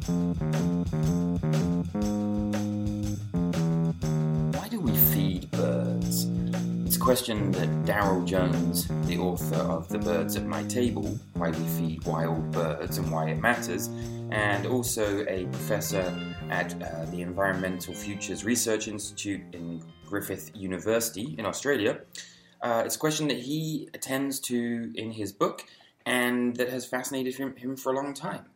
Why do we feed birds? It's a question that Daryl Jones, the author of The Birds at My Table Why We Feed Wild Birds and Why It Matters, and also a professor at uh, the Environmental Futures Research Institute in Griffith University in Australia. Uh, it's a question that he attends to in his book and that has fascinated him, him for a long time.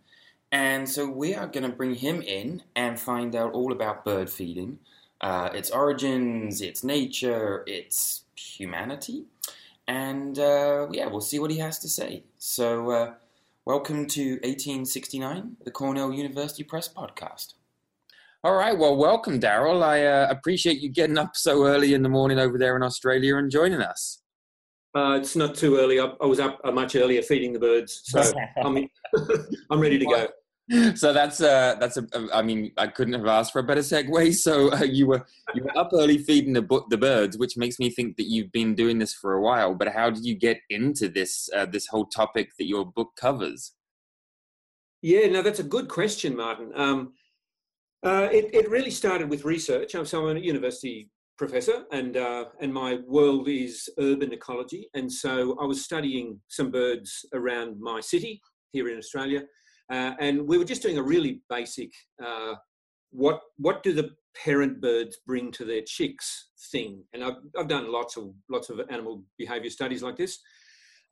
And so we are going to bring him in and find out all about bird feeding, uh, its origins, its nature, its humanity. And uh, yeah, we'll see what he has to say. So, uh, welcome to 1869, the Cornell University Press podcast. All right, well, welcome, Daryl. I uh, appreciate you getting up so early in the morning over there in Australia and joining us. Uh, it's not too early. I, I was up much earlier feeding the birds, so I'm, I'm ready to go. So that's uh, that's a. I mean, I couldn't have asked for a better segue. So uh, you were you were up early feeding the the birds, which makes me think that you've been doing this for a while. But how did you get into this uh, this whole topic that your book covers? Yeah, no, that's a good question, Martyn. Um, uh, it, it really started with research. So I'm a university professor, and uh, and my world is urban ecology. And so I was studying some birds around my city here in Australia, uh, and we were just doing a really basic uh, what what do the parent birds bring to their chicks thing. And I've I've done lots of lots of animal behaviour studies like this.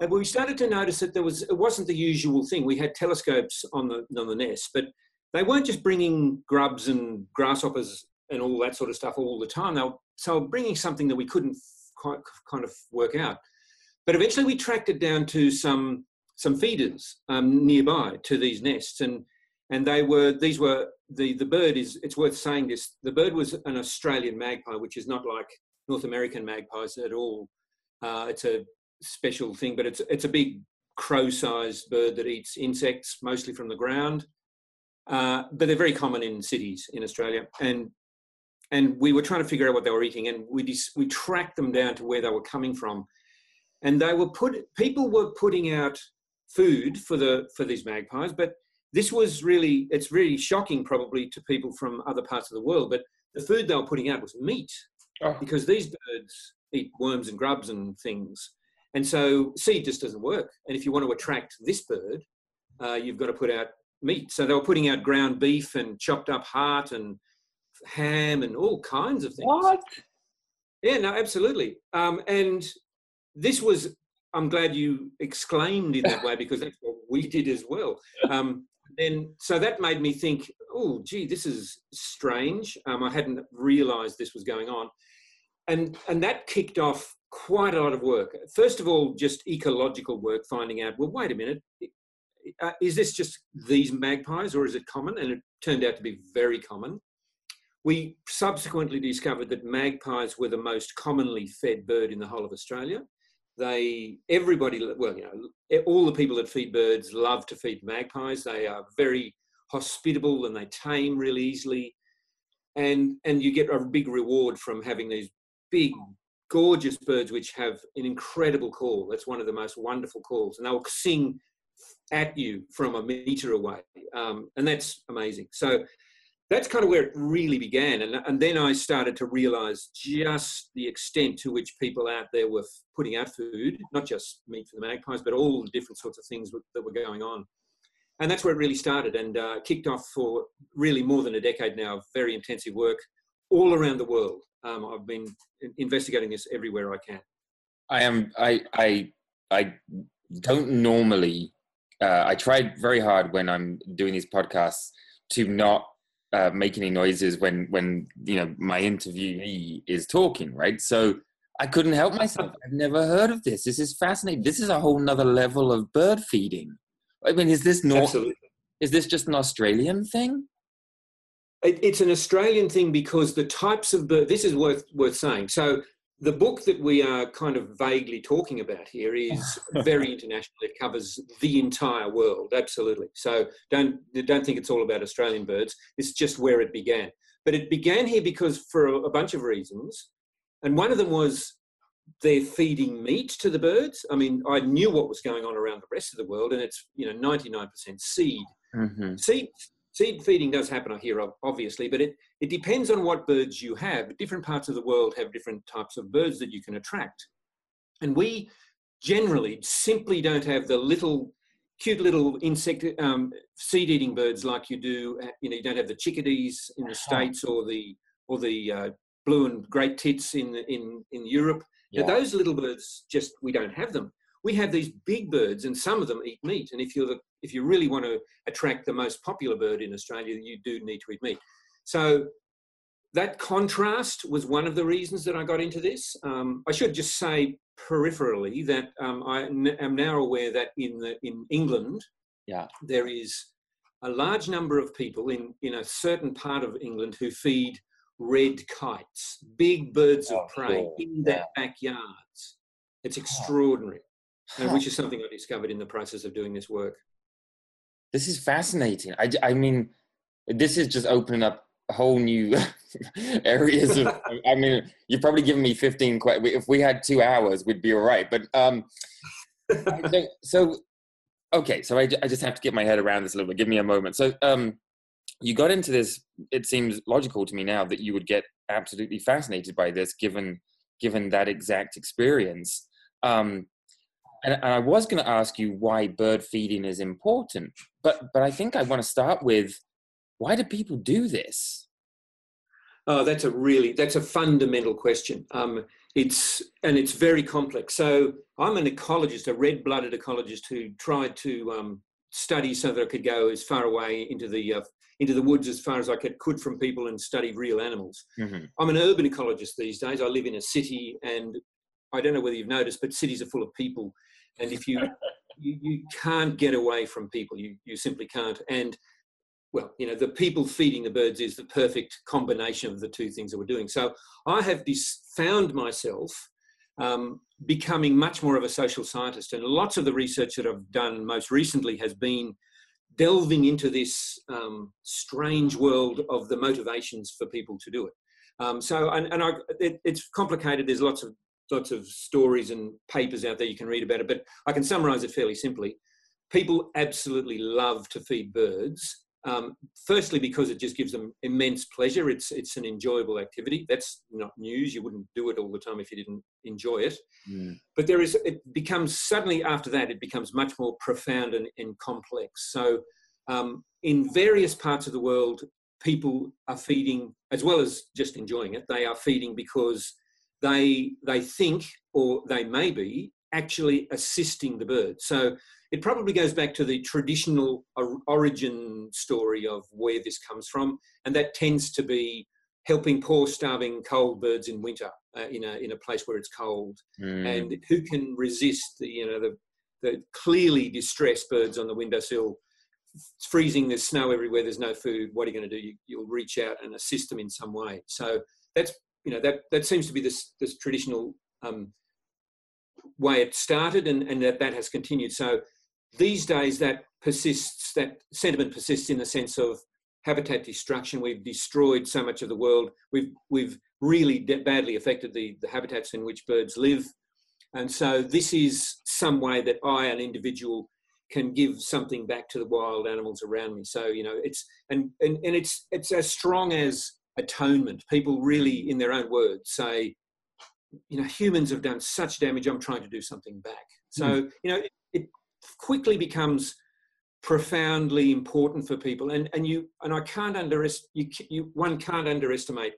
And we started to notice that there was it wasn't the usual thing. We had telescopes on the on the nest, but they weren't just bringing grubs and grasshoppers and all that sort of stuff all the time. They were so bringing something that we couldn't quite kind of work out. But eventually we tracked it down to some some feeders um, nearby to these nests, and and they were these were the the bird is it's worth saying this the bird was an Australian magpie, which is not like North American magpies at all. Uh, it's a special thing, but it's it's a big crow-sized bird that eats insects mostly from the ground. Uh, but they're very common in cities in Australia, and and we were trying to figure out what they were eating, and we dis- we tracked them down to where they were coming from, and they were put people were putting out food for the for these magpies, but this was really it's really shocking probably to people from other parts of the world, but the food they were putting out was meat oh. because these birds eat worms and grubs and things, and so seed just doesn't work. And if you want to attract this bird, uh, you've got to put out meat. So they were putting out ground beef and chopped up heart and ham and all kinds of things. What? Yeah, no, absolutely. Um, and this was, I'm glad you exclaimed in that way because that's what we did as well. Um, then, so that made me think, oh, gee, this is strange. Um, I hadn't realised this was going on, and and that kicked off quite a lot of work. First of all, just ecological work, finding out, well, wait a minute, uh, is this just these magpies or is it common? And it turned out to be very common. We subsequently discovered that magpies were the most commonly fed bird in the whole of Australia. They, everybody, well, you know, all the people that feed birds love to feed magpies. They are very hospitable and they tame really easily. And, and you get a big reward from having these big, gorgeous birds which have an incredible call. That's one of the most wonderful calls. And they'll sing at you from a meter away. Um, and that's amazing. So that's kind of where it really began. And, and then I started to realize just the extent to which people out there were putting out food, not just meat for the magpies, but all the different sorts of things that were going on. And that's where it really started and uh, kicked off for really more than a decade now of very intensive work all around the world. Um, I've been investigating this everywhere I can. I am, I, I, I don't normally, uh, I tried very hard when I'm doing these podcasts to not uh, make any noises when when you know my interviewee is talking, right? So I couldn't help myself. I've never heard of this. This is fascinating. This is a whole nother level of bird feeding. I mean, is this not? Is this just an Australian thing? It, it's an Australian thing because the types of bird. This is worth worth saying. So the book that we are kind of vaguely talking about here is very international. It covers the entire world, absolutely. So don't don't think it's all about Australian birds. It's just where it began. But it began here because for a, a bunch of reasons, and one of them was they're feeding meat to the birds. I mean, I knew what was going on around the rest of the world, and it's you know 99% seed. Mm-hmm. Seed seed feeding does happen, here, obviously, but it, it depends on what birds you have. Different parts of the world have different types of birds that you can attract. And we generally simply don't have the little cute little insect um, seed eating birds like you do uh, you know you don't have the chickadees in the states or the or the uh, blue and great tits in in in europe yeah. those little birds just we don't have them we have these big birds and some of them eat meat and if you're the if you really want to attract the most popular bird in australia you do need to eat meat so that contrast was one of the reasons that I got into this. Um, I should just say peripherally that um, I am now aware that in the in England, yeah, there is a large number of people in in a certain part of England who feed red kites, big birds oh, of prey, in their backyards. It's extraordinary, huh. which is something I discovered in the process of doing this work. This is fascinating. I, I mean, this is just opening up whole new areas of i mean you're probably giving me 15 if we had two hours we'd be all right but um so, so okay so I, I just have to get my head around this a little bit. Give me a moment. So um you got into this it seems logical to me now that you would get absolutely fascinated by this given given that exact experience. Um and, and i was going to ask you why bird feeding is important but but i think i want to start with why do people do this? Oh, that's a really that's a fundamental question. Um, it's and it's very complex. So I'm an ecologist, a red-blooded ecologist who tried to um, study so that I could go as far away into the uh, into the woods as far as I could, could from people and study real animals. Mm-hmm. I'm an urban ecologist these days. I live in a city, and I don't know whether you've noticed, but cities are full of people, and if you you, you can't get away from people, you you simply can't. And well, you know, the people feeding the birds is the perfect combination of the two things that we're doing. So I have found myself um, becoming much more of a social scientist, and lots of the research that I've done most recently has been delving into this um, strange world of the motivations for people to do it. Um, so, and, and I, it, it's complicated. There's lots of lots of stories and papers out there you can read about it, but I can summarize it fairly simply. People absolutely love to feed birds um, firstly, because it just gives them immense pleasure. It's it's an enjoyable activity. That's not news. You wouldn't do it all the time if you didn't enjoy it. Mm. But there is it becomes suddenly after that it becomes much more profound and, and complex. So um, in various parts of the world, people are feeding as well as just enjoying it. They are feeding because they they think or they may be actually assisting the bird. So it probably goes back to the traditional origin story of where this comes from, and that tends to be helping poor, starving, cold birds in winter uh, in a in a place where it's cold. Mm. And who can resist the you know the the clearly distressed birds on the windowsill? It's freezing, there's snow everywhere, there's no food. What are you going to do? You, you'll reach out and assist them in some way. So that's you know that that seems to be this this traditional um, way it started, and and that that has continued. So these days that persists, that sentiment persists in the sense of habitat destruction. We've destroyed so much of the world. We've, we've really badly affected the, the habitats in which birds live. And so this is some way that I, an individual, can give something back to the wild animals around me. So, you know, it's, and, and, and it's, it's as strong as atonement. People really, in their own words, say, you know, humans have done such damage, I'm trying to do something back. So, mm. you know, it, quickly becomes profoundly important for people and and you and i can't underestimate you, you one can't underestimate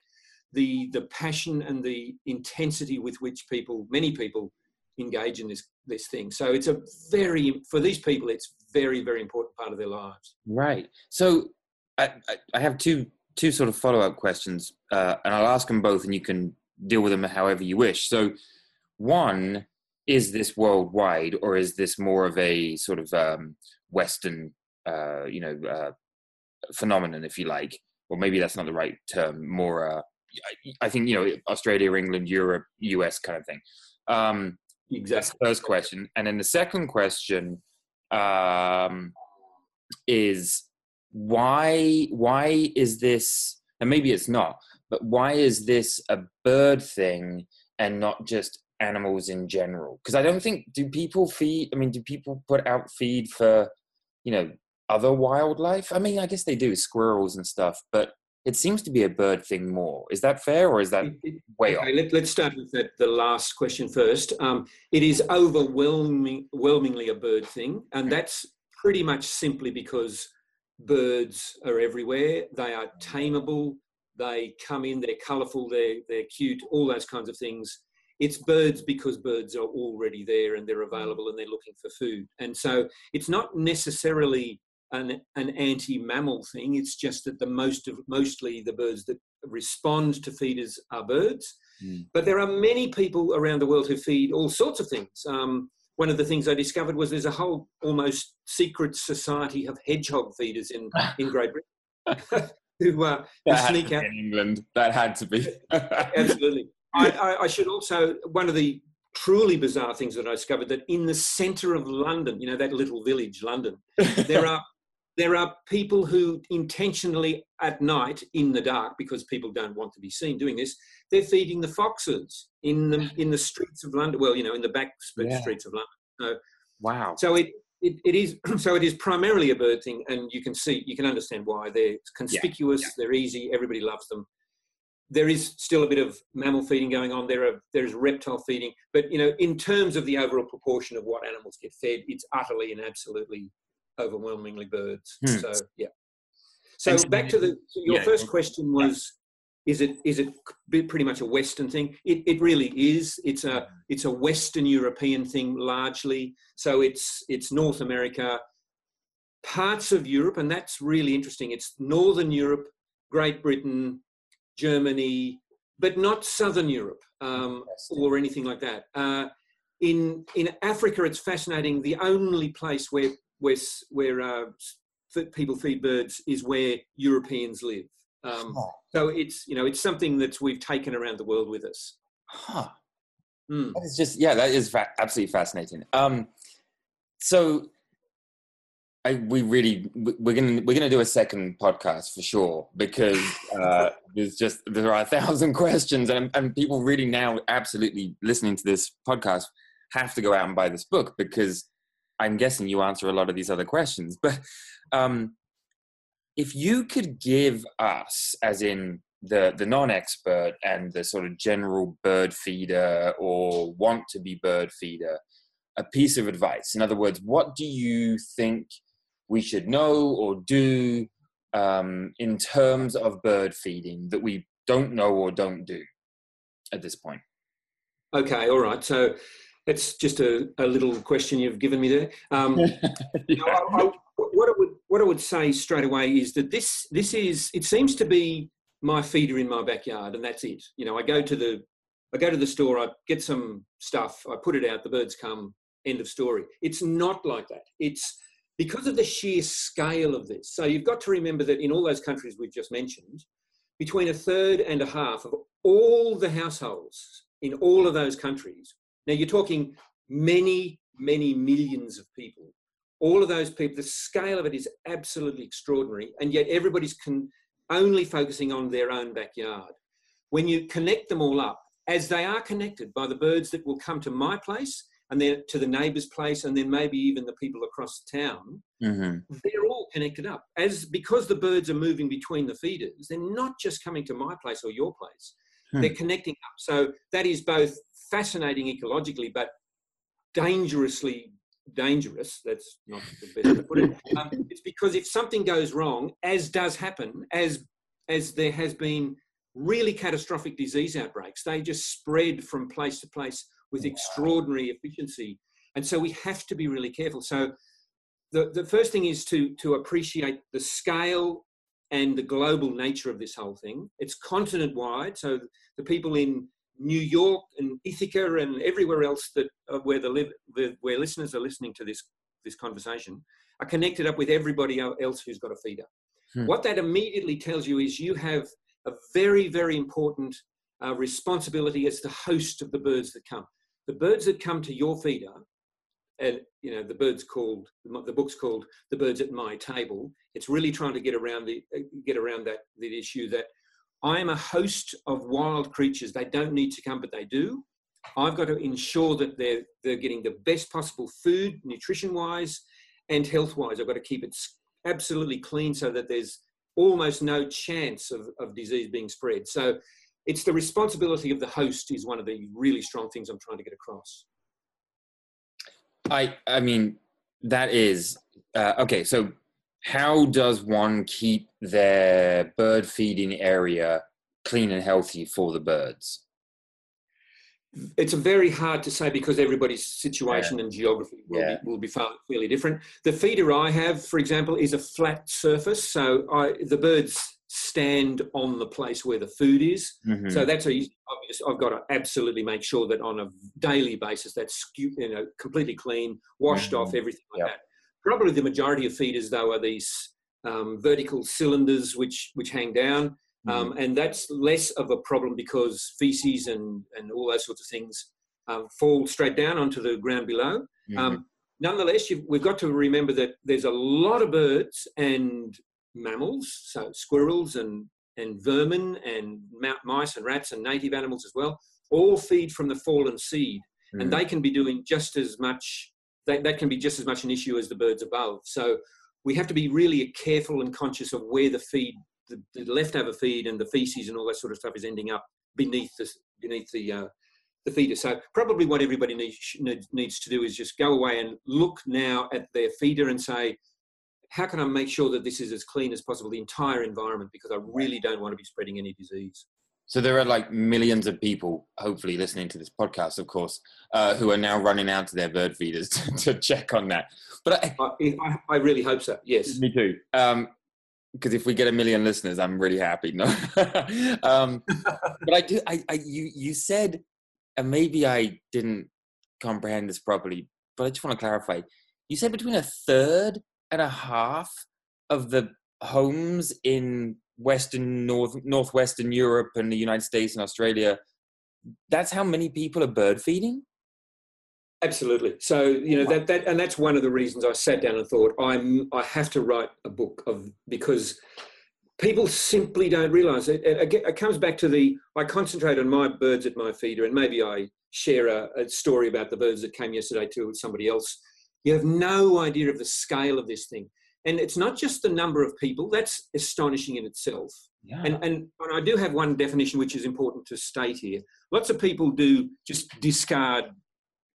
the the passion and the intensity with which people many people engage in this this thing so it's a very for these people it's very very important part of their lives right so i i have two two sort of follow-up questions uh, and i'll ask them both and you can deal with them however you wish so one is this worldwide or is this more of a sort of um, Western, uh, you know, uh, phenomenon, if you like? Or maybe that's not the right term. More, uh, I think you know, Australia, England, Europe, US kind of thing. Um, exactly. first question, and then the second question um, is why? Why is this? And maybe it's not, but why is this a bird thing and not just animals in general because i don't think do people feed i mean do people put out feed for you know other wildlife? I mean, I guess they do squirrels and stuff, but it seems to be a bird thing more. Is that fair, or is that way okay, off? Let, us start with that, the last question first. Um, it is overwhelming, overwhelmingly a bird thing, and that's pretty much simply because birds are everywhere. They are tameable. They come in. They're colourful. They're they're cute. All those kinds of things. It's birds because birds are already there and they're available and they're looking for food. And so it's not necessarily an, an anti-mammal thing. It's just that the most of mostly the birds that respond to feeders are birds. Mm. But there are many people around the world who feed all sorts of things. Um, one of the things I discovered was there's a whole almost secret society of hedgehog feeders in, in Great Britain who, uh, who sneak out. In England, that had to be. Absolutely. I, I, I, should also, one of the truly bizarre things that I discovered that in the centre of London, you know, that little village, London, there are there are people who intentionally at night in the dark because people don't want to be seen doing this they're feeding the foxes in the in the streets of london well you know in the back yeah. streets of london so, wow so it, it, it is so it is primarily a bird thing and you can see you can understand why they're conspicuous yeah. Yeah. they're easy everybody loves them there is still a bit of mammal feeding going on there are there's reptile feeding but you know in terms of the overall proportion of what animals get fed it's utterly and absolutely overwhelmingly birds. Hmm. So yeah. So back to the your yeah. first question was, is it is it pretty much a Western thing? It it really is. It's a it's a Western European thing largely. So it's it's North America, parts of Europe, and that's really interesting. It's Northern Europe, Great Britain, Germany, but not Southern Europe um, or anything like that. Uh, in in Africa, it's fascinating. The only place where where where uh, people feed birds is where Europeans live. Um. So it's you know it's something that we've taken around the world with us. Huh. Mm. That is just yeah, that is fa- absolutely fascinating. Um, so I, we really we're gonna we're gonna do a second podcast for sure because uh, there's just there are a thousand questions and and people really now absolutely listening to this podcast have to go out and buy this book because I'm guessing you answer a lot of these other questions, but um, if you could give us, as in the the non-expert and the sort of general bird feeder or want to be bird feeder, a piece of advice. In other words, what do you think we should know or do um, in terms of bird feeding that we don't know or don't do at this point? Okay, all right. So that's just a, a little question you've given me there. Um, yeah. I, I, what I would what I would say straight away is that this this is it seems to be my feeder in my backyard, and that's it. You know, I go to the I go to the store, I get some stuff, I put it out, the birds come. End of story. It's not like that. It's because of the sheer scale of this. So you've got to remember that in all those countries we've just mentioned, between a third and a half of all the households in all of those countries now you're talking many, many millions of people. All of those people, the scale of it is absolutely extraordinary, and yet everybody's con- only focusing on their own backyard. When you connect them all up, as they are connected by the birds that will come to my place and then to the neighbour's place, and then maybe even the people across town, mm-hmm. they're all connected up. As because the birds are moving between the feeders, they're not just coming to my place or your place. Hmm. They're connecting up. So that is both fascinating ecologically, but dangerously dangerous. That's not the best to put it. Um, it's because if something goes wrong, as does happen, as as there has been really catastrophic disease outbreaks, they just spread from place to place with extraordinary efficiency. And so we have to be really careful. So the, the first thing is to, to appreciate the scale and the global nature of this whole thing. It's continent wide. So the people in New York and Ithaca and everywhere else that uh, where the live where listeners are listening to this this conversation are connected up with everybody else who's got a feeder. Hmm. What that immediately tells you is you have a very very important uh, responsibility as the host of the birds that come. The birds that come to your feeder, and you know the birds called the book's called "The Birds at My Table." It's really trying to get around the uh, get around that the issue that I am a host of wild creatures. They don't need to come, but they do. I've got to ensure that they're, they're getting the best possible food, nutrition wise and health wise. I've got to keep it absolutely clean so that there's almost no chance of, of disease being spread. So it's the responsibility of the host is one of the really strong things I'm trying to get across. I I mean that is uh, okay. So how does one keep their bird feeding area clean and healthy for the birds? It's very hard to say because everybody's situation yeah. and geography will, yeah. be, will be fairly different. The feeder I have, for example, is a flat surface, so I, the birds stand on the place where the food is. Mm-hmm. So that's a obvious. I've got to absolutely make sure that on a daily basis that's you know completely clean, washed mm-hmm. off, everything like yep. that. Probably the majority of feeders though are these um, vertical cylinders which which hang down. Um, mm-hmm. and that's less of a problem because feces and, and all those sorts of things um, fall straight down onto the ground below. Mm-hmm. Um, nonetheless, we've got to remember that there's a lot of birds and mammals, so squirrels and, and vermin and mice and rats and native animals as well, all feed from the fallen seed. Mm-hmm. And they can be doing just as much, that, that can be just as much an issue as the birds above. So we have to be really careful and conscious of where the feed the, the, leftover feed and the feces and all that sort of stuff is ending up beneath the beneath the uh, the feeder. So probably what everybody needs needs to do is just go away and look now at their feeder and say, how can I make sure that this is as clean as possible, the entire environment, because I really don't want to be spreading any disease. So there are like millions of people, hopefully listening to this podcast, of course, uh, who are now running out to their bird feeders to, to check on that. But I, I, I, really hope so. Yes, me too. Um, because if we get a million listeners, I'm really happy. No, um, but I do. I, I, you, you said, and maybe I didn't comprehend this properly, but I just want to clarify. You said between a third and a half of the homes in Western North Northwestern Europe and the United States and Australia. That's how many people are bird feeding. Absolutely. So you know that that and that's one of the reasons I sat down and thought I'm I have to write a book of because people simply don't realise it. It, it comes back to the I concentrate on my birds at my feeder and maybe I share a, a story about the birds that came yesterday to somebody else. You have no idea of the scale of this thing. And it's not just the number of people, that's astonishing in itself. Yeah. And, and, and I do have one definition which is important to state here. Lots of people do just discard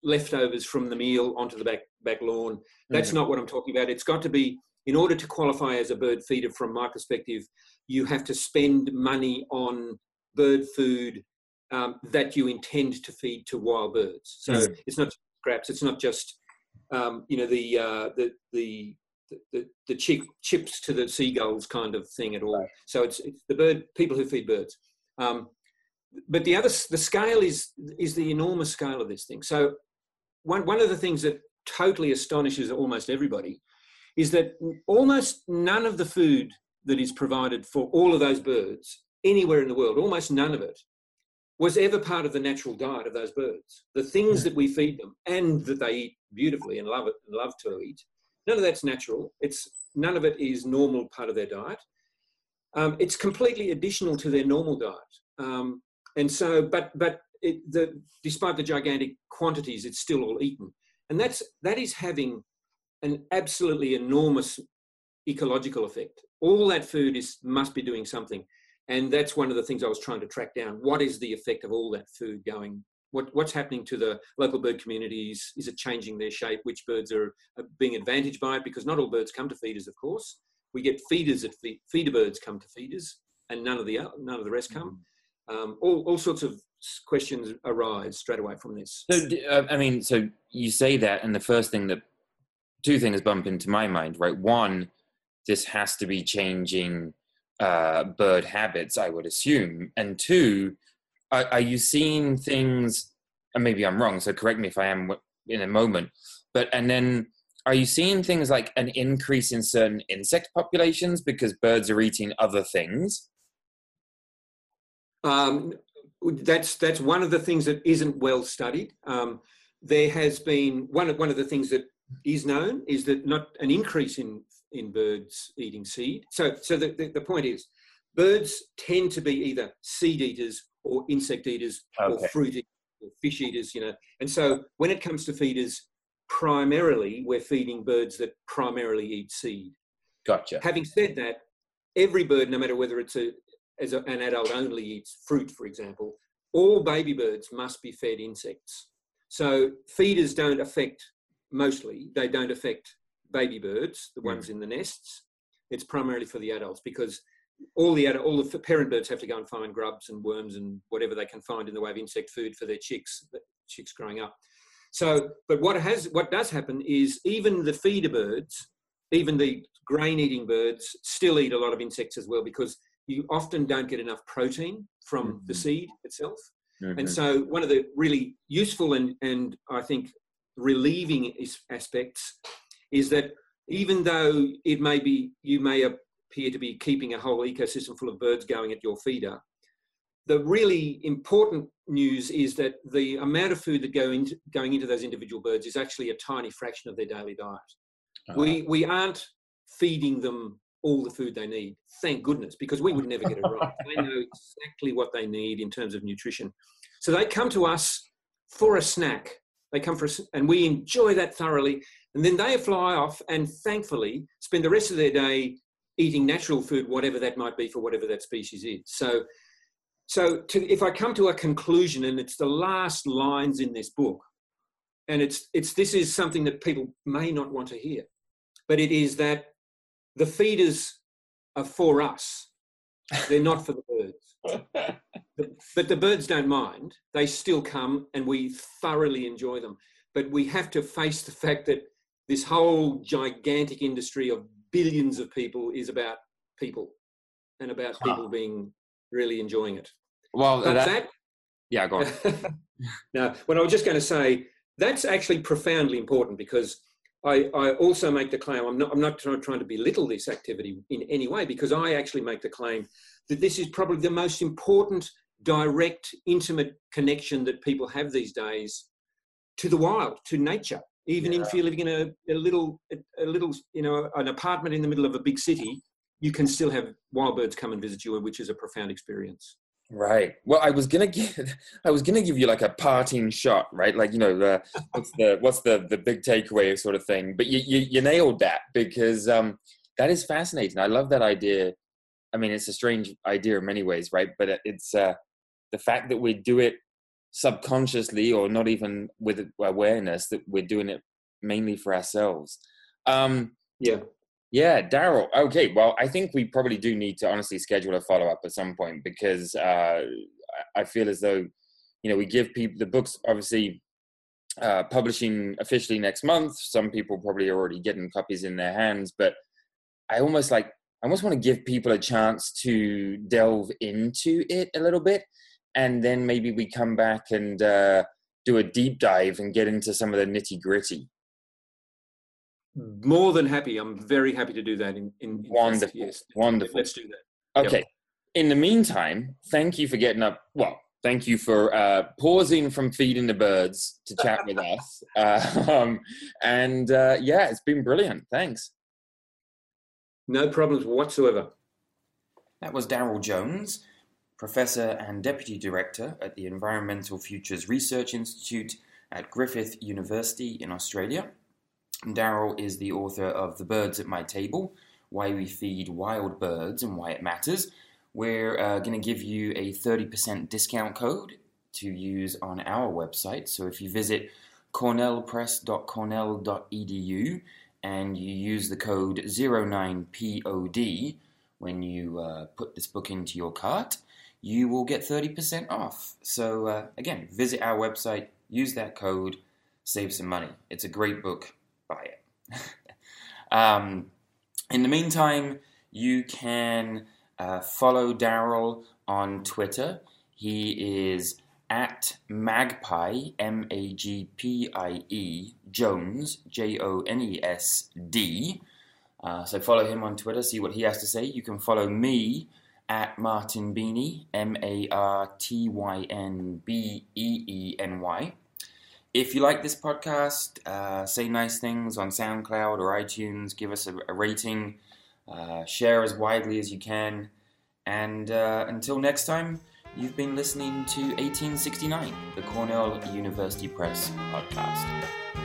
leftovers from the meal onto the back back lawn. That's mm-hmm. not what I'm talking about. It's got to be in order to qualify as a bird feeder from my perspective, you have to spend money on bird food um, that you intend to feed to wild birds. So mm-hmm. it's not scraps. It's not just um, you know the, uh, the the the the chips to the seagulls kind of thing at all. So it's, it's the bird people who feed birds. Um, but the other the scale is is the enormous scale of this thing. So one, one of the things that totally astonishes almost everybody is that almost none of the food that is provided for all of those birds anywhere in the world, almost none of it, was ever part of the natural diet of those birds. The things that we feed them and that they eat beautifully and love it and love to eat, none of that's natural. It's none of it is normal part of their diet. Um, it's completely additional to their normal diet. Um, and so, but but it, the, despite the gigantic quantities, it's still all eaten. And that's, that is having an absolutely enormous ecological effect. All that food is, must be doing something. And that's one of the things I was trying to track down. What is the effect of all that food going? What, what's happening to the local bird communities? Is it changing their shape? Which birds are, are being advantaged by it? Because not all birds come to feeders, of course. We get feeders that feed, feeder birds come to feeders, and none of the none of the rest come. Mm-hmm. Um, all, all sorts of questions arise straight away from this. So, uh, I mean, so you say that, and the first thing that two things bump into my mind, right? One, this has to be changing uh, bird habits, I would assume, and two, are, are you seeing things? And maybe I'm wrong, so correct me if I am in a moment. But and then are you seeing things like an increase in certain insect populations because birds are eating other things? Um, that's that's one of the things that isn't well studied. Um, there has been one of one of the things that is known is that not an increase in in birds eating seed. So so the, the, the point is, birds tend to be either seed eaters or insect eaters okay. or fruit eaters or fish eaters. You know, and so when it comes to feeders, primarily we're feeding birds that primarily eat seed. Gotcha. Having said that, every bird, no matter whether it's a, as a, an adult only eats fruit, for example, all baby birds must be fed insects. So feeders don't affect, mostly, they don't affect baby birds, the ones in the nests. It's primarily for the adults because all the all the parent birds have to go and find grubs and worms and whatever they can find in the way of insect food for their chicks, chicks growing up. So, but what has what does happen is even the feeder birds, even the grain-eating birds, still eat a lot of insects as well because you often don't get enough protein from mm-hmm. the seed itself. And so, one of the really useful and and I think relieving aspects is that even though it may be you may appear to be keeping a whole ecosystem full of birds going at your feeder, the really important news is that the amount of food that go into, going into those individual birds is actually a tiny fraction of their daily diet. Uh-huh. We, we aren't feeding them all the food they need, thank goodness, because we would never get it right. they know exactly what they need in terms of nutrition. So they come to us for a snack. They come for us, and we enjoy that thoroughly. And then they fly off and thankfully spend the rest of their day eating natural food, whatever that might be for whatever that species is. So so to, if I come to a conclusion, and it's the last lines in this book, and it's, it's, this is something that people may not want to hear, but it is that the feeders are for us. They're not for the birds. but the birds don't mind. They still come and we thoroughly enjoy them. But we have to face the fact that this whole gigantic industry of billions of people is about people and about ah. people being really enjoying it. Well, that, that, yeah, go on. now, what I was just going to say, that's actually profoundly important because I, I also make the claim, I'm not, I'm not trying, trying to belittle this activity in any way, because I actually make the claim that this is probably the most important, direct, intimate connection that people have these days to the wild, to nature. Even yeah. if you're living in a, a little, a, a little, you know, an apartment in the middle of a big city, you can still have wild birds come and visit you, which is a profound experience. Right. Well, I was gonna give, I was gonna give you like a parting shot, right? Like you know, the what's the what's the the big takeaway sort of thing. But you you, you nailed that because um, that is fascinating. I love that idea. I mean, it's a strange idea in many ways, right? But it's uh, the fact that we do it subconsciously or not even with awareness that we're doing it mainly for ourselves. Um, yeah. Yeah, Daryl. Okay, well, I think we probably do need to honestly schedule a follow up at some point because uh, I feel as though, you know, we give people the books obviously uh, publishing officially next month. Some people probably are already getting copies in their hands, but I almost like I almost want to give people a chance to delve into it a little bit, and then maybe we come back and uh, do a deep dive and get into some of the nitty gritty. More than happy. I'm very happy to do that. In, in, wonderful, yes, wonderful. Let's do that. Okay. Yep. In the meantime, thank you for getting up. Well, thank you for uh, pausing from feeding the birds to chat with us. Uh, um, and uh, yeah, it's been brilliant. Thanks. No problems whatsoever. That was Daryl Jones, Professor and Deputy Director at the Environmental Futures Research Institute at Griffith University in Australia. Daryl is the author of The Birds at My Table Why We Feed Wild Birds and Why It Matters. We're uh, going to give you a 30% discount code to use on our website. So if you visit cornellpress.cornell.edu and you use the code 09POD when you uh, put this book into your cart, you will get 30% off. So uh, again, visit our website, use that code, save some money. It's a great book buy it. um, in the meantime, you can uh, follow Daryl on Twitter. He is at Magpie, M A G P I E, Jones, J O N E S D. Uh, so follow him on Twitter, see what he has to say. You can follow me at Martyn Beeny, M A R T Y N B E E N Y. If you like this podcast, uh, say nice things on SoundCloud or iTunes, give us a, a rating, uh, share as widely as you can. And uh, until next time, you've been listening to 1869, the Cornell University Press podcast.